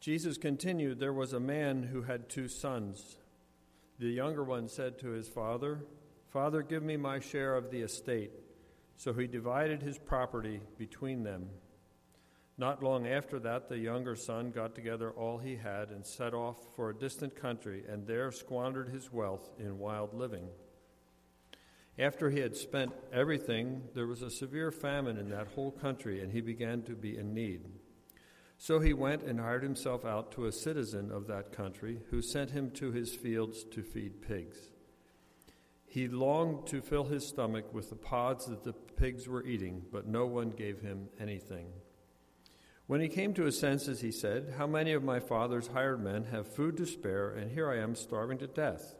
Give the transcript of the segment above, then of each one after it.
Jesus continued, There was a man who had two sons. The younger one said to his father, Father, give me my share of the estate. So he divided his property between them. Not long after that, the younger son got together all he had and set off for a distant country, and there squandered his wealth in wild living. After he had spent everything, there was a severe famine in that whole country, and he began to be in need. So he went and hired himself out to a citizen of that country, who sent him to his fields to feed pigs. He longed to fill his stomach with the pods that the pigs were eating, but no one gave him anything. When he came to his senses, he said, How many of my father's hired men have food to spare, and here I am starving to death?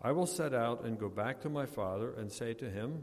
I will set out and go back to my father and say to him,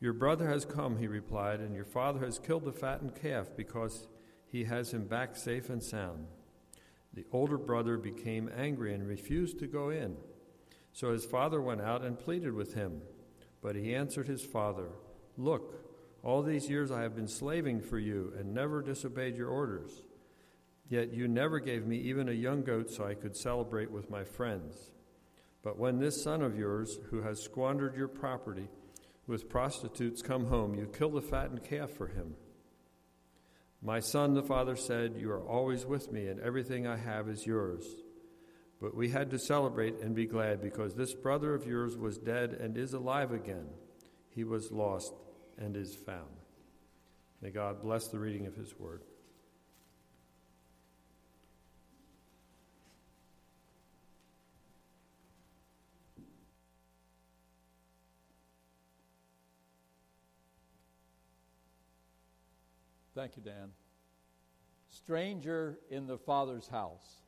Your brother has come, he replied, and your father has killed the fattened calf because he has him back safe and sound. The older brother became angry and refused to go in. So his father went out and pleaded with him. But he answered his father, Look, all these years I have been slaving for you and never disobeyed your orders. Yet you never gave me even a young goat so I could celebrate with my friends. But when this son of yours, who has squandered your property, with prostitutes come home, you kill the fattened calf for him. My son, the father said, You are always with me, and everything I have is yours. But we had to celebrate and be glad because this brother of yours was dead and is alive again. He was lost and is found. May God bless the reading of his word. Thank you, Dan. Stranger in the Father's house.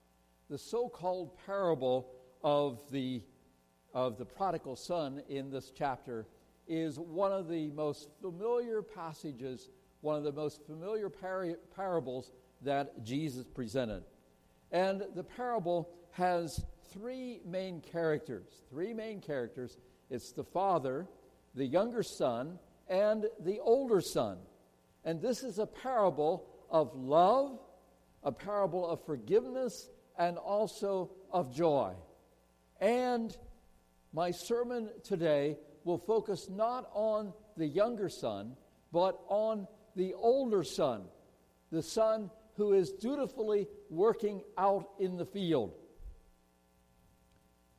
The so called parable of the, of the prodigal son in this chapter is one of the most familiar passages, one of the most familiar par- parables that Jesus presented. And the parable has three main characters. Three main characters it's the father, the younger son, and the older son. And this is a parable of love, a parable of forgiveness, and also of joy. And my sermon today will focus not on the younger son, but on the older son, the son who is dutifully working out in the field.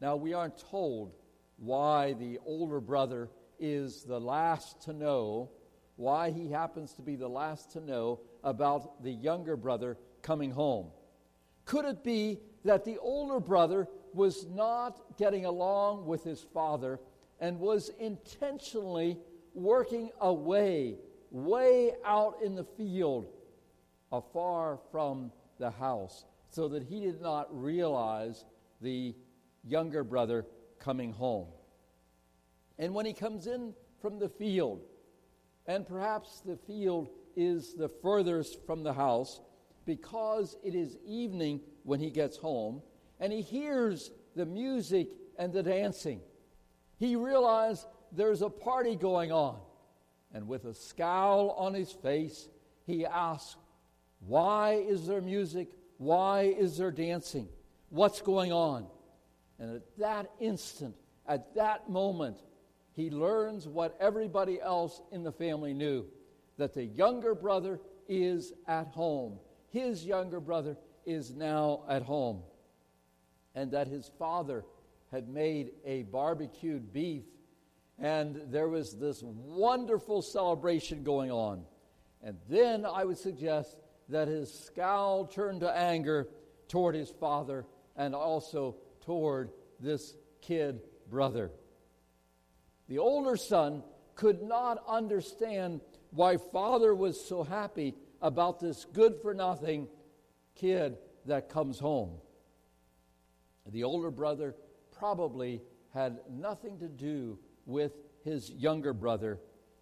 Now, we aren't told why the older brother is the last to know why he happens to be the last to know about the younger brother coming home. Could it be that the older brother was not getting along with his father and was intentionally working away, way out in the field, afar from the house, so that he did not realize the younger brother coming home? And when he comes in from the field, and perhaps the field is the furthest from the house because it is evening when he gets home and he hears the music and the dancing. He realizes there's a party going on. And with a scowl on his face, he asks, Why is there music? Why is there dancing? What's going on? And at that instant, at that moment, he learns what everybody else in the family knew that the younger brother is at home. His younger brother is now at home and that his father had made a barbecued beef, and there was this wonderful celebration going on. And then I would suggest that his scowl turned to anger toward his father and also toward this kid brother. The older son could not understand why father was so happy about this good for nothing kid that comes home. The older brother probably had nothing to do with his younger brother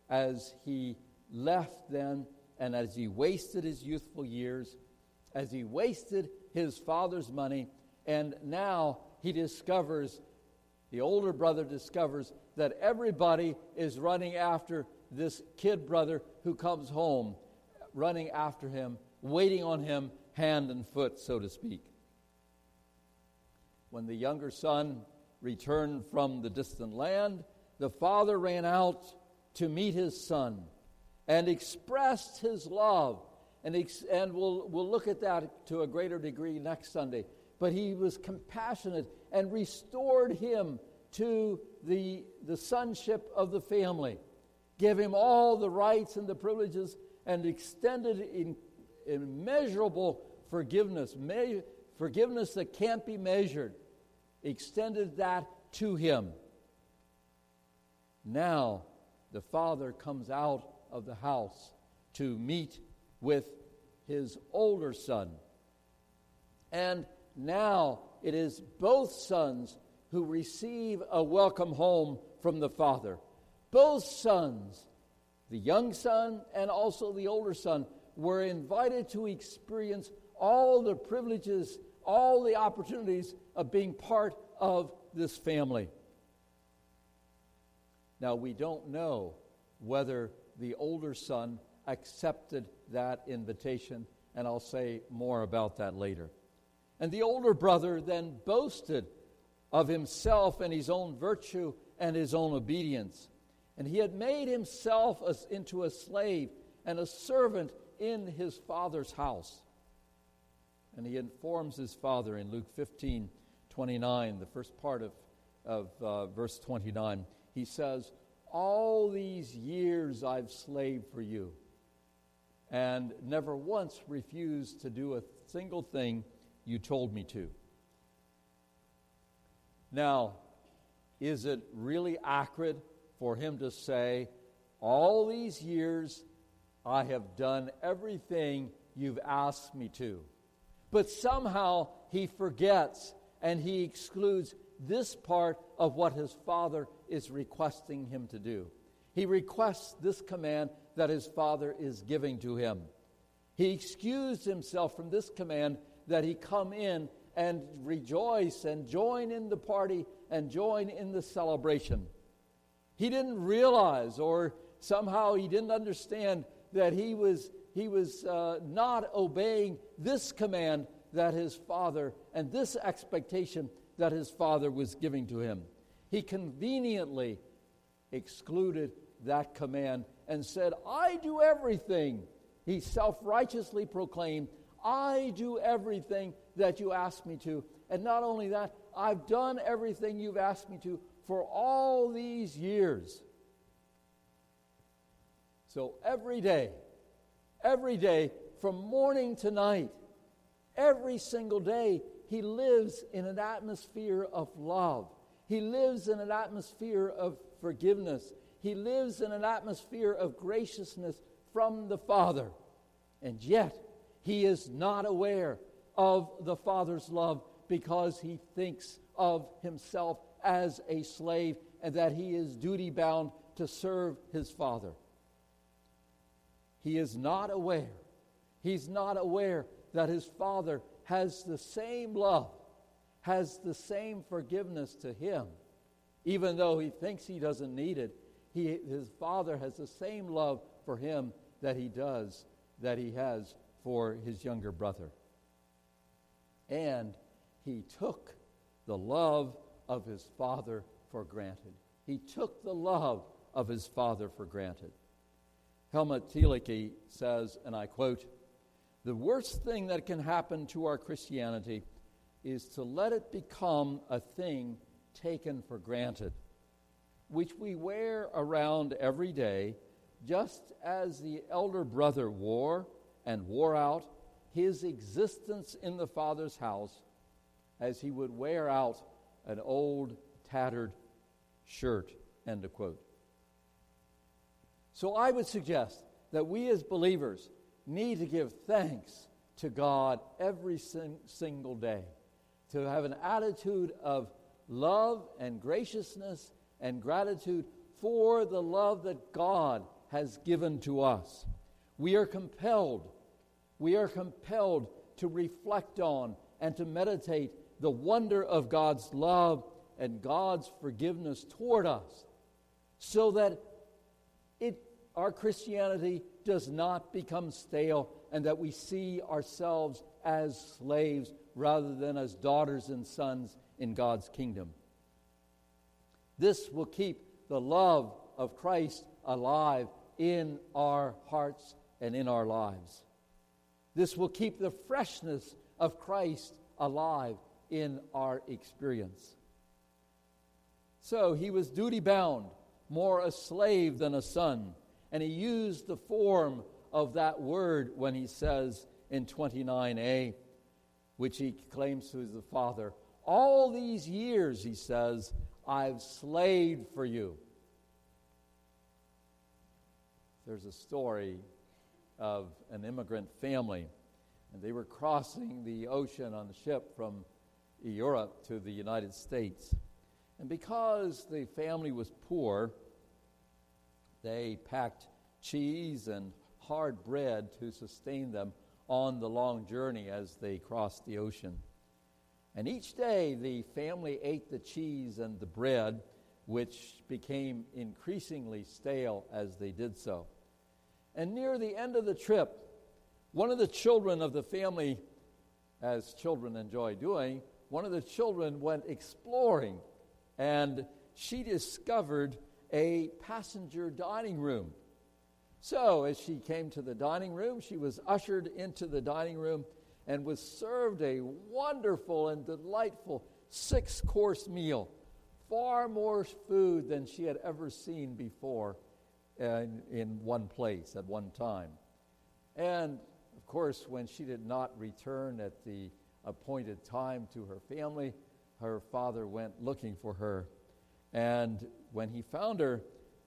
as he left then and as he wasted his youthful years, as he wasted his father's money, and now he discovers, the older brother discovers, that everybody is running after this kid brother who comes home, running after him, waiting on him hand and foot, so to speak. When the younger son returned from the distant land, the father ran out to meet his son and expressed his love. And, ex- and we'll, we'll look at that to a greater degree next Sunday. But he was compassionate and restored him to the, the sonship of the family, gave him all the rights and the privileges, and extended in, immeasurable forgiveness, me- forgiveness that can't be measured, extended that to him. Now the father comes out of the house to meet with his older son. And now it is both sons who receive a welcome home from the father. Both sons, the young son and also the older son, were invited to experience all the privileges, all the opportunities of being part of this family. Now, we don't know whether the older son accepted that invitation, and I'll say more about that later. And the older brother then boasted of himself and his own virtue and his own obedience. And he had made himself as, into a slave and a servant in his father's house. And he informs his father in Luke 15 29, the first part of, of uh, verse 29. He says, All these years I've slaved for you, and never once refused to do a single thing you told me to. Now, is it really accurate for him to say, All these years I have done everything you've asked me to? But somehow he forgets and he excludes this part of what his father is requesting him to do. He requests this command that his father is giving to him. He excused himself from this command that he come in and rejoice and join in the party and join in the celebration. He didn't realize, or somehow he didn't understand, that he was, he was uh, not obeying this command that his father and this expectation that his father was giving to him. He conveniently excluded that command and said, I do everything. He self righteously proclaimed, I do everything that you ask me to. And not only that, I've done everything you've asked me to for all these years. So every day, every day, from morning to night, every single day, he lives in an atmosphere of love. He lives in an atmosphere of forgiveness. He lives in an atmosphere of graciousness from the Father. And yet, he is not aware of the Father's love because he thinks of himself as a slave and that he is duty bound to serve his Father. He is not aware. He's not aware that his Father has the same love, has the same forgiveness to him. Even though he thinks he doesn't need it, he, his Father has the same love for him that he does, that he has for his younger brother. And he took the love of his father for granted. He took the love of his father for granted. Helmut Thielicke says, and I quote, The worst thing that can happen to our Christianity is to let it become a thing taken for granted, which we wear around every day, just as the elder brother wore and wore out his existence in the Father's house as he would wear out an old, tattered shirt. End of quote. So I would suggest that we as believers need to give thanks to God every sing- single day, to have an attitude of love and graciousness and gratitude for the love that God has given to us. We are compelled, we are compelled to reflect on and to meditate the wonder of God's love and God's forgiveness toward us so that it, our Christianity does not become stale and that we see ourselves as slaves rather than as daughters and sons in God's kingdom. This will keep the love of Christ alive in our hearts and in our lives. This will keep the freshness of Christ alive in our experience. So he was duty bound, more a slave than a son. And he used the form of that word when he says in 29a, which he claims to be the Father, All these years, he says, I've slaved for you. There's a story of an immigrant family, and they were crossing the ocean on the ship from Europe to the United States. And because the family was poor, they packed cheese and hard bread to sustain them on the long journey as they crossed the ocean. And each day the family ate the cheese and the bread, which became increasingly stale as they did so. And near the end of the trip, one of the children of the family, as children enjoy doing, one of the children went exploring and she discovered a passenger dining room. So, as she came to the dining room, she was ushered into the dining room and was served a wonderful and delightful six course meal. Far more food than she had ever seen before in, in one place at one time. And of course, when she did not return at the appointed time to her family, her father went looking for her. And when he found her,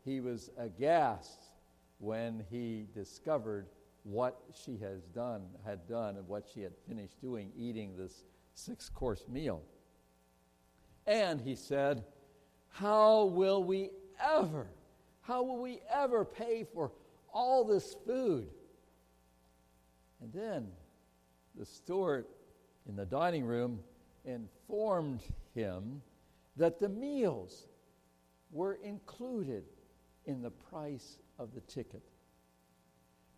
he was aghast when he discovered what she has done, had done, and what she had finished doing, eating this six course meal. And he said, How will we ever, how will we ever pay for all this food? And then the steward in the dining room informed him that the meals were included in the price of the ticket.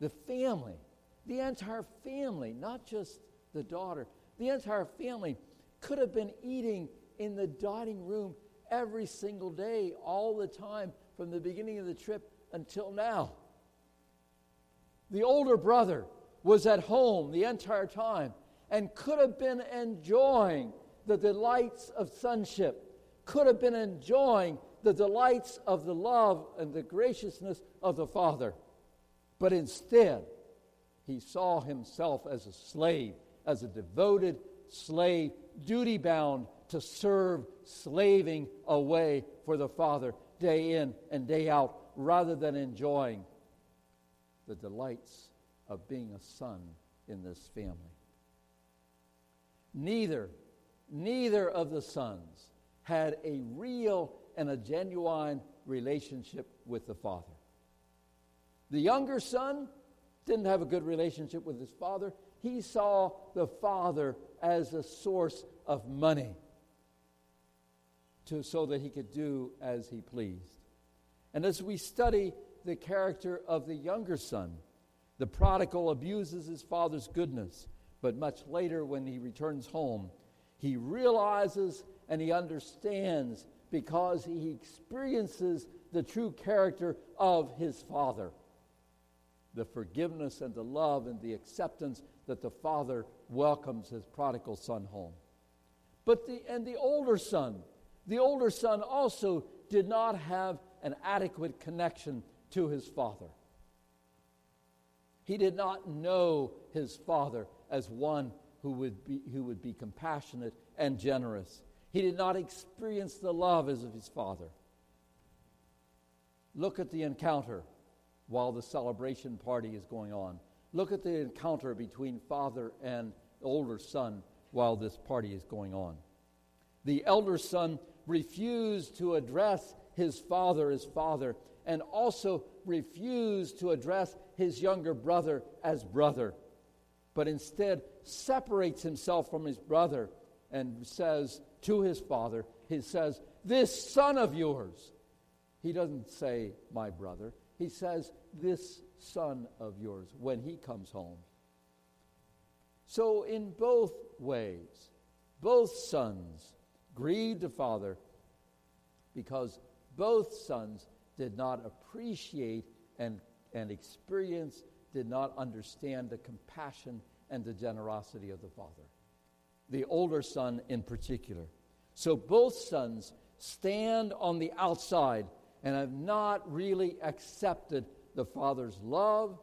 The family, the entire family, not just the daughter, the entire family could have been eating in the dining room every single day, all the time, from the beginning of the trip until now. The older brother was at home the entire time and could have been enjoying the delights of sonship, could have been enjoying the delights of the love and the graciousness of the Father. But instead, he saw himself as a slave, as a devoted slave, duty bound to serve, slaving away for the Father day in and day out, rather than enjoying the delights of being a son in this family. Neither, neither of the sons had a real and a genuine relationship with the Father. The younger son didn't have a good relationship with his father. He saw the father as a source of money to, so that he could do as he pleased. And as we study the character of the younger son, the prodigal abuses his father's goodness. But much later, when he returns home, he realizes and he understands because he experiences the true character of his father the forgiveness and the love and the acceptance that the father welcomes his prodigal son home. But the, and the older son, the older son also did not have an adequate connection to his father. He did not know his father as one who would be, who would be compassionate and generous. He did not experience the love as of his father. Look at the encounter while the celebration party is going on. Look at the encounter between father and older son while this party is going on. The elder son refused to address his father as father and also refused to address his younger brother as brother, but instead separates himself from his brother and says to his father, he says, This son of yours. He doesn't say, My brother. He says, This son of yours when he comes home. So, in both ways, both sons grieved the father because both sons did not appreciate and, and experience, did not understand the compassion and the generosity of the father. The older son in particular. So both sons stand on the outside and have not really accepted the Father's love,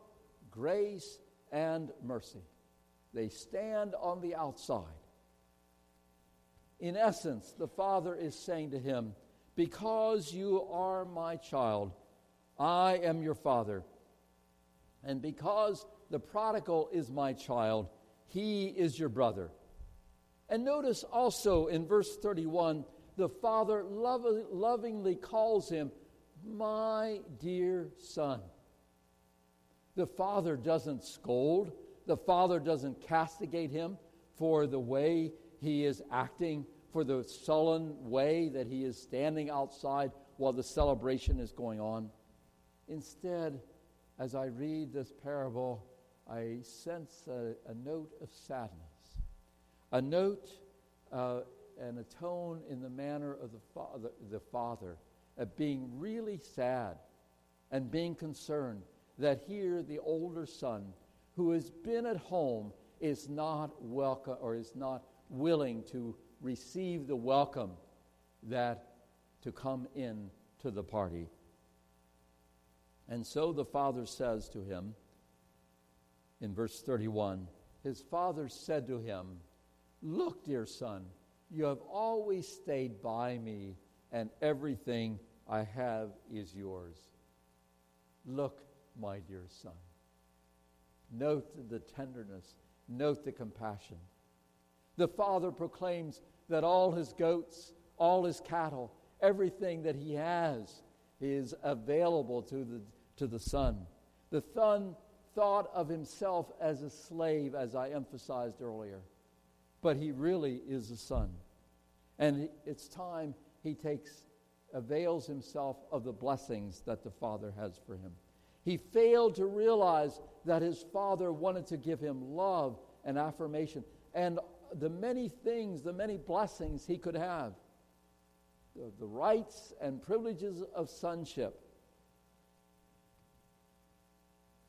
grace, and mercy. They stand on the outside. In essence, the Father is saying to him, Because you are my child, I am your Father. And because the prodigal is my child, he is your brother. And notice also in verse 31, the Father lovingly calls him, My dear son. The father doesn't scold, the father doesn't castigate him for the way he is acting, for the sullen way that he is standing outside while the celebration is going on. Instead, as I read this parable, I sense a, a note of sadness, a note uh, and a tone in the manner of the, fa- the, the father of being really sad and being concerned that here the older son who has been at home is not welcome or is not willing to receive the welcome that to come in to the party. And so the father says to him in verse 31 His father said to him, Look, dear son, you have always stayed by me, and everything I have is yours. Look, my dear son. Note the tenderness, note the compassion. The father proclaims that all his goats, all his cattle, everything that he has is available to the, to the son. The son thought of himself as a slave, as I emphasized earlier, but he really is a son. And it's time he takes, avails himself of the blessings that the father has for him. He failed to realize that his father wanted to give him love and affirmation and the many things, the many blessings he could have, the, the rights and privileges of sonship.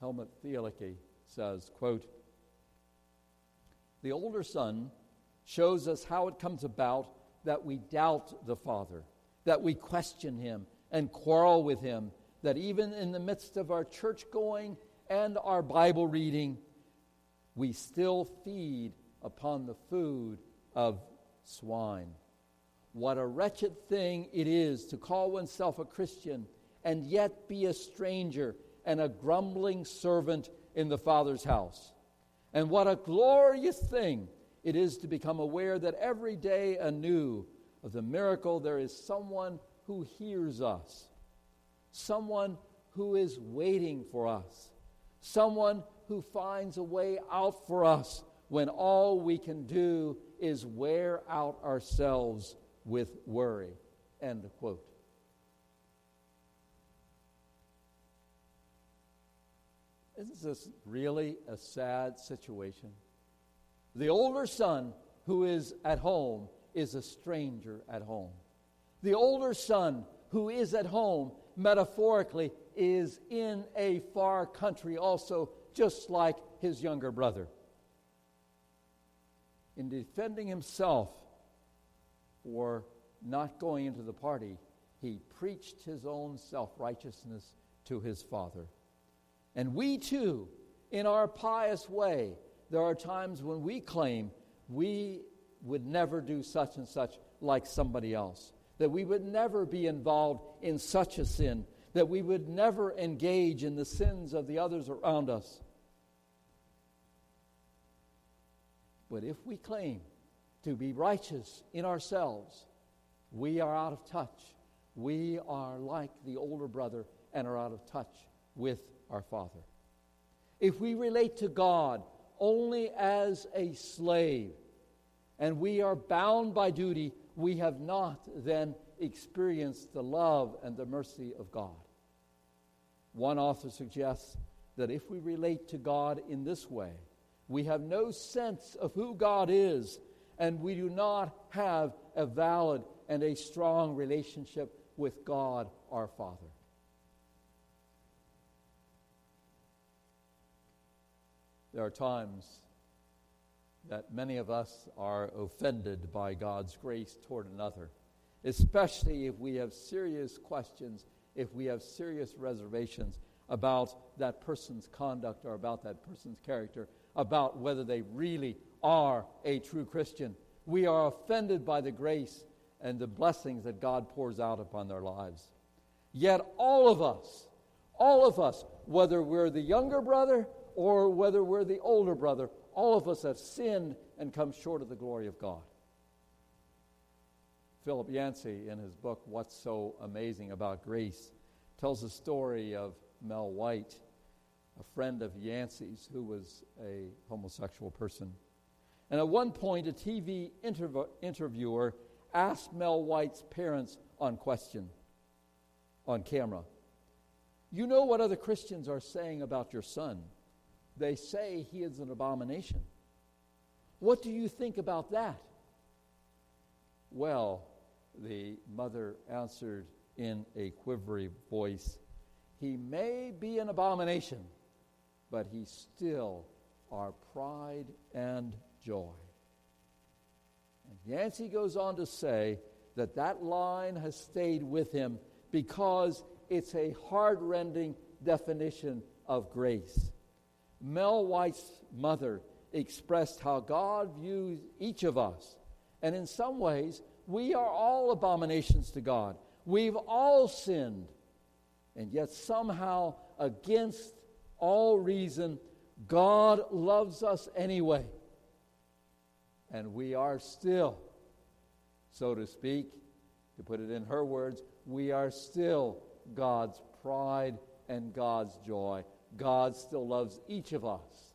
Helmut Thielicke says, quote, The older son shows us how it comes about that we doubt the Father, that we question him and quarrel with him that even in the midst of our church going and our Bible reading, we still feed upon the food of swine. What a wretched thing it is to call oneself a Christian and yet be a stranger and a grumbling servant in the Father's house. And what a glorious thing it is to become aware that every day anew of the miracle there is someone who hears us someone who is waiting for us, someone who finds a way out for us when all we can do is wear out ourselves with worry. End quote. Isn't this really a sad situation? The older son who is at home is a stranger at home. The older son who is at home metaphorically, is in a far country also, just like his younger brother. In defending himself for not going into the party, he preached his own self righteousness to his father. And we too, in our pious way, there are times when we claim we would never do such and such like somebody else, that we would never be involved in such a sin, that we would never engage in the sins of the others around us. But if we claim to be righteous in ourselves, we are out of touch. We are like the older brother and are out of touch with our Father. If we relate to God only as a slave and we are bound by duty, we have not then experienced the love and the mercy of God. One author suggests that if we relate to God in this way, we have no sense of who God is, and we do not have a valid and a strong relationship with God our Father. There are times that many of us are offended by God's grace toward another, especially if we have serious questions, if we have serious reservations about that person's conduct or about that person's character about whether they really are a true Christian. We are offended by the grace and the blessings that God pours out upon their lives. Yet, all of us, all of us, whether we're the younger brother or whether we're the older brother, all of us have sinned and come short of the glory of God. Philip Yancey, in his book, What's So Amazing About Grace, tells the story of Mel White a friend of Yancey's who was a homosexual person. And at one point, a TV interv- interviewer asked Mel White's parents on question, on camera, You know what other Christians are saying about your son? They say he is an abomination. What do you think about that? Well, the mother answered in a quivery voice, He may be an abomination but he's still our pride and joy. And Yancey goes on to say that that line has stayed with him because it's a heart-rending definition of grace. Mel White's mother expressed how God views each of us. And in some ways, we are all abominations to God. We've all sinned. And yet, somehow, against all reason, God loves us anyway. And we are still, so to speak, to put it in her words, we are still God's pride and God's joy. God still loves each of us,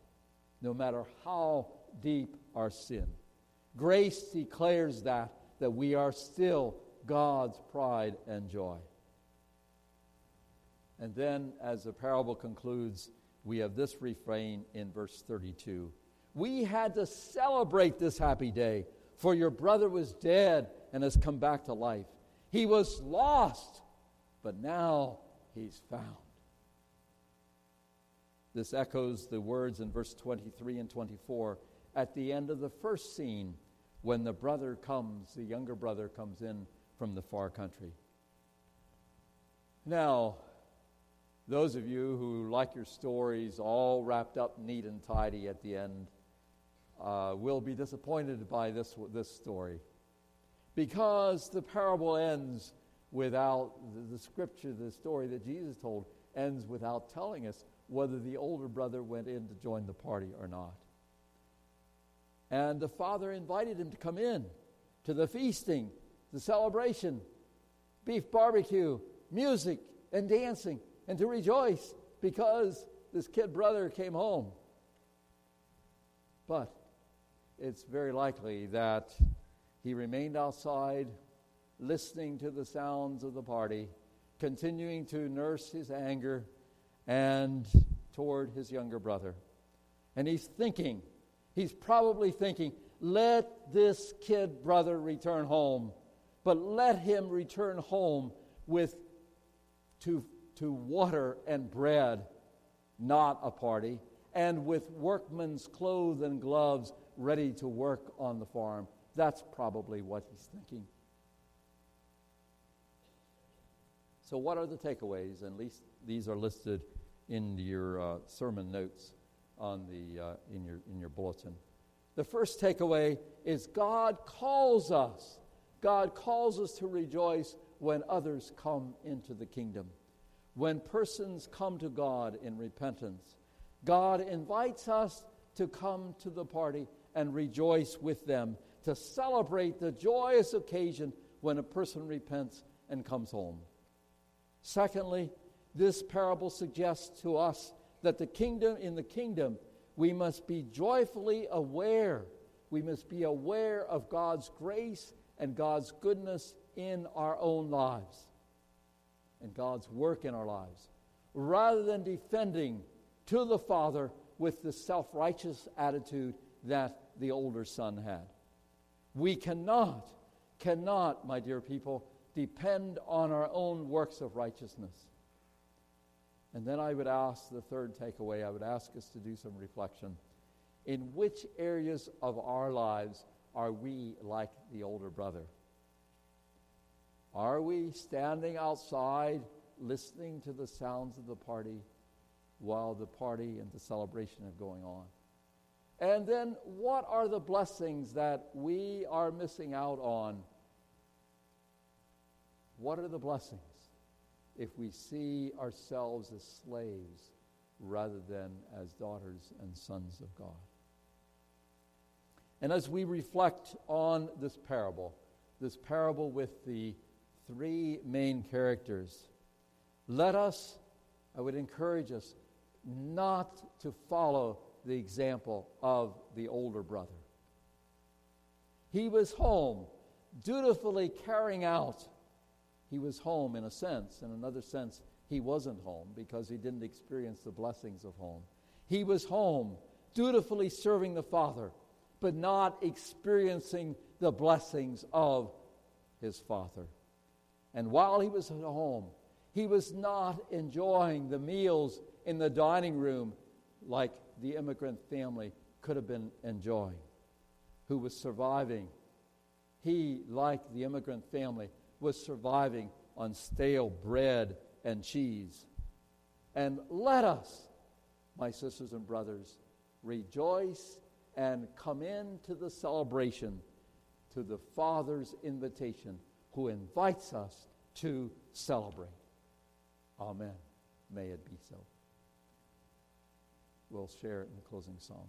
no matter how deep our sin. Grace declares that, that we are still God's pride and joy. And then, as the parable concludes, we have this refrain in verse 32 We had to celebrate this happy day, for your brother was dead and has come back to life. He was lost, but now he's found. This echoes the words in verse 23 and 24 at the end of the first scene when the brother comes, the younger brother comes in from the far country. Now, those of you who like your stories all wrapped up neat and tidy at the end uh, will be disappointed by this, this story. Because the parable ends without, the, the scripture, the story that Jesus told, ends without telling us whether the older brother went in to join the party or not. And the father invited him to come in to the feasting, the celebration, beef barbecue, music, and dancing and to rejoice because this kid brother came home. But it's very likely that he remained outside, listening to the sounds of the party, continuing to nurse his anger and toward his younger brother. And he's thinking, he's probably thinking, let this kid brother return home, but let him return home with to to water and bread, not a party, and with workman's clothes and gloves ready to work on the farm. That's probably what he's thinking. So, what are the takeaways? And at least these are listed in your uh, sermon notes on the, uh, in, your, in your bulletin. The first takeaway is God calls us. God calls us to rejoice when others come into the kingdom. When persons come to God in repentance, God invites us to come to the party and rejoice with them, to celebrate the joyous occasion when a person repents and comes home. Secondly, this parable suggests to us that the kingdom in the kingdom we must be joyfully aware we must be aware of God's grace and God's goodness in our own lives and God's work in our lives rather than defending to the Father with the self righteous attitude that the older son had. We cannot, cannot, my dear people, depend on our own works of righteousness. And then I would ask the third takeaway, I would ask us to do some reflection. In which areas of our lives are we like the older brother? Are we standing outside listening to the sounds of the party while the party and the celebration are going on? And then, what are the blessings that we are missing out on? What are the blessings if we see ourselves as slaves rather than as daughters and sons of God? And as we reflect on this parable, this parable with the three main characters, let us, I would encourage us, not to follow the example of the older brother. He was home, dutifully carrying out. He was home in a sense. In another sense, he wasn't home because he didn't experience the blessings of home. He was home, dutifully serving the Father but not experiencing the blessings of his father. And while he was at home, he was not enjoying the meals in the dining room like the immigrant family could have been enjoying, who was surviving. He, like the immigrant family, was surviving on stale bread and cheese. And let us, my sisters and brothers, rejoice and come into the celebration to the Father's invitation who invites us to celebrate. Amen. May it be so. We'll share it in the closing song.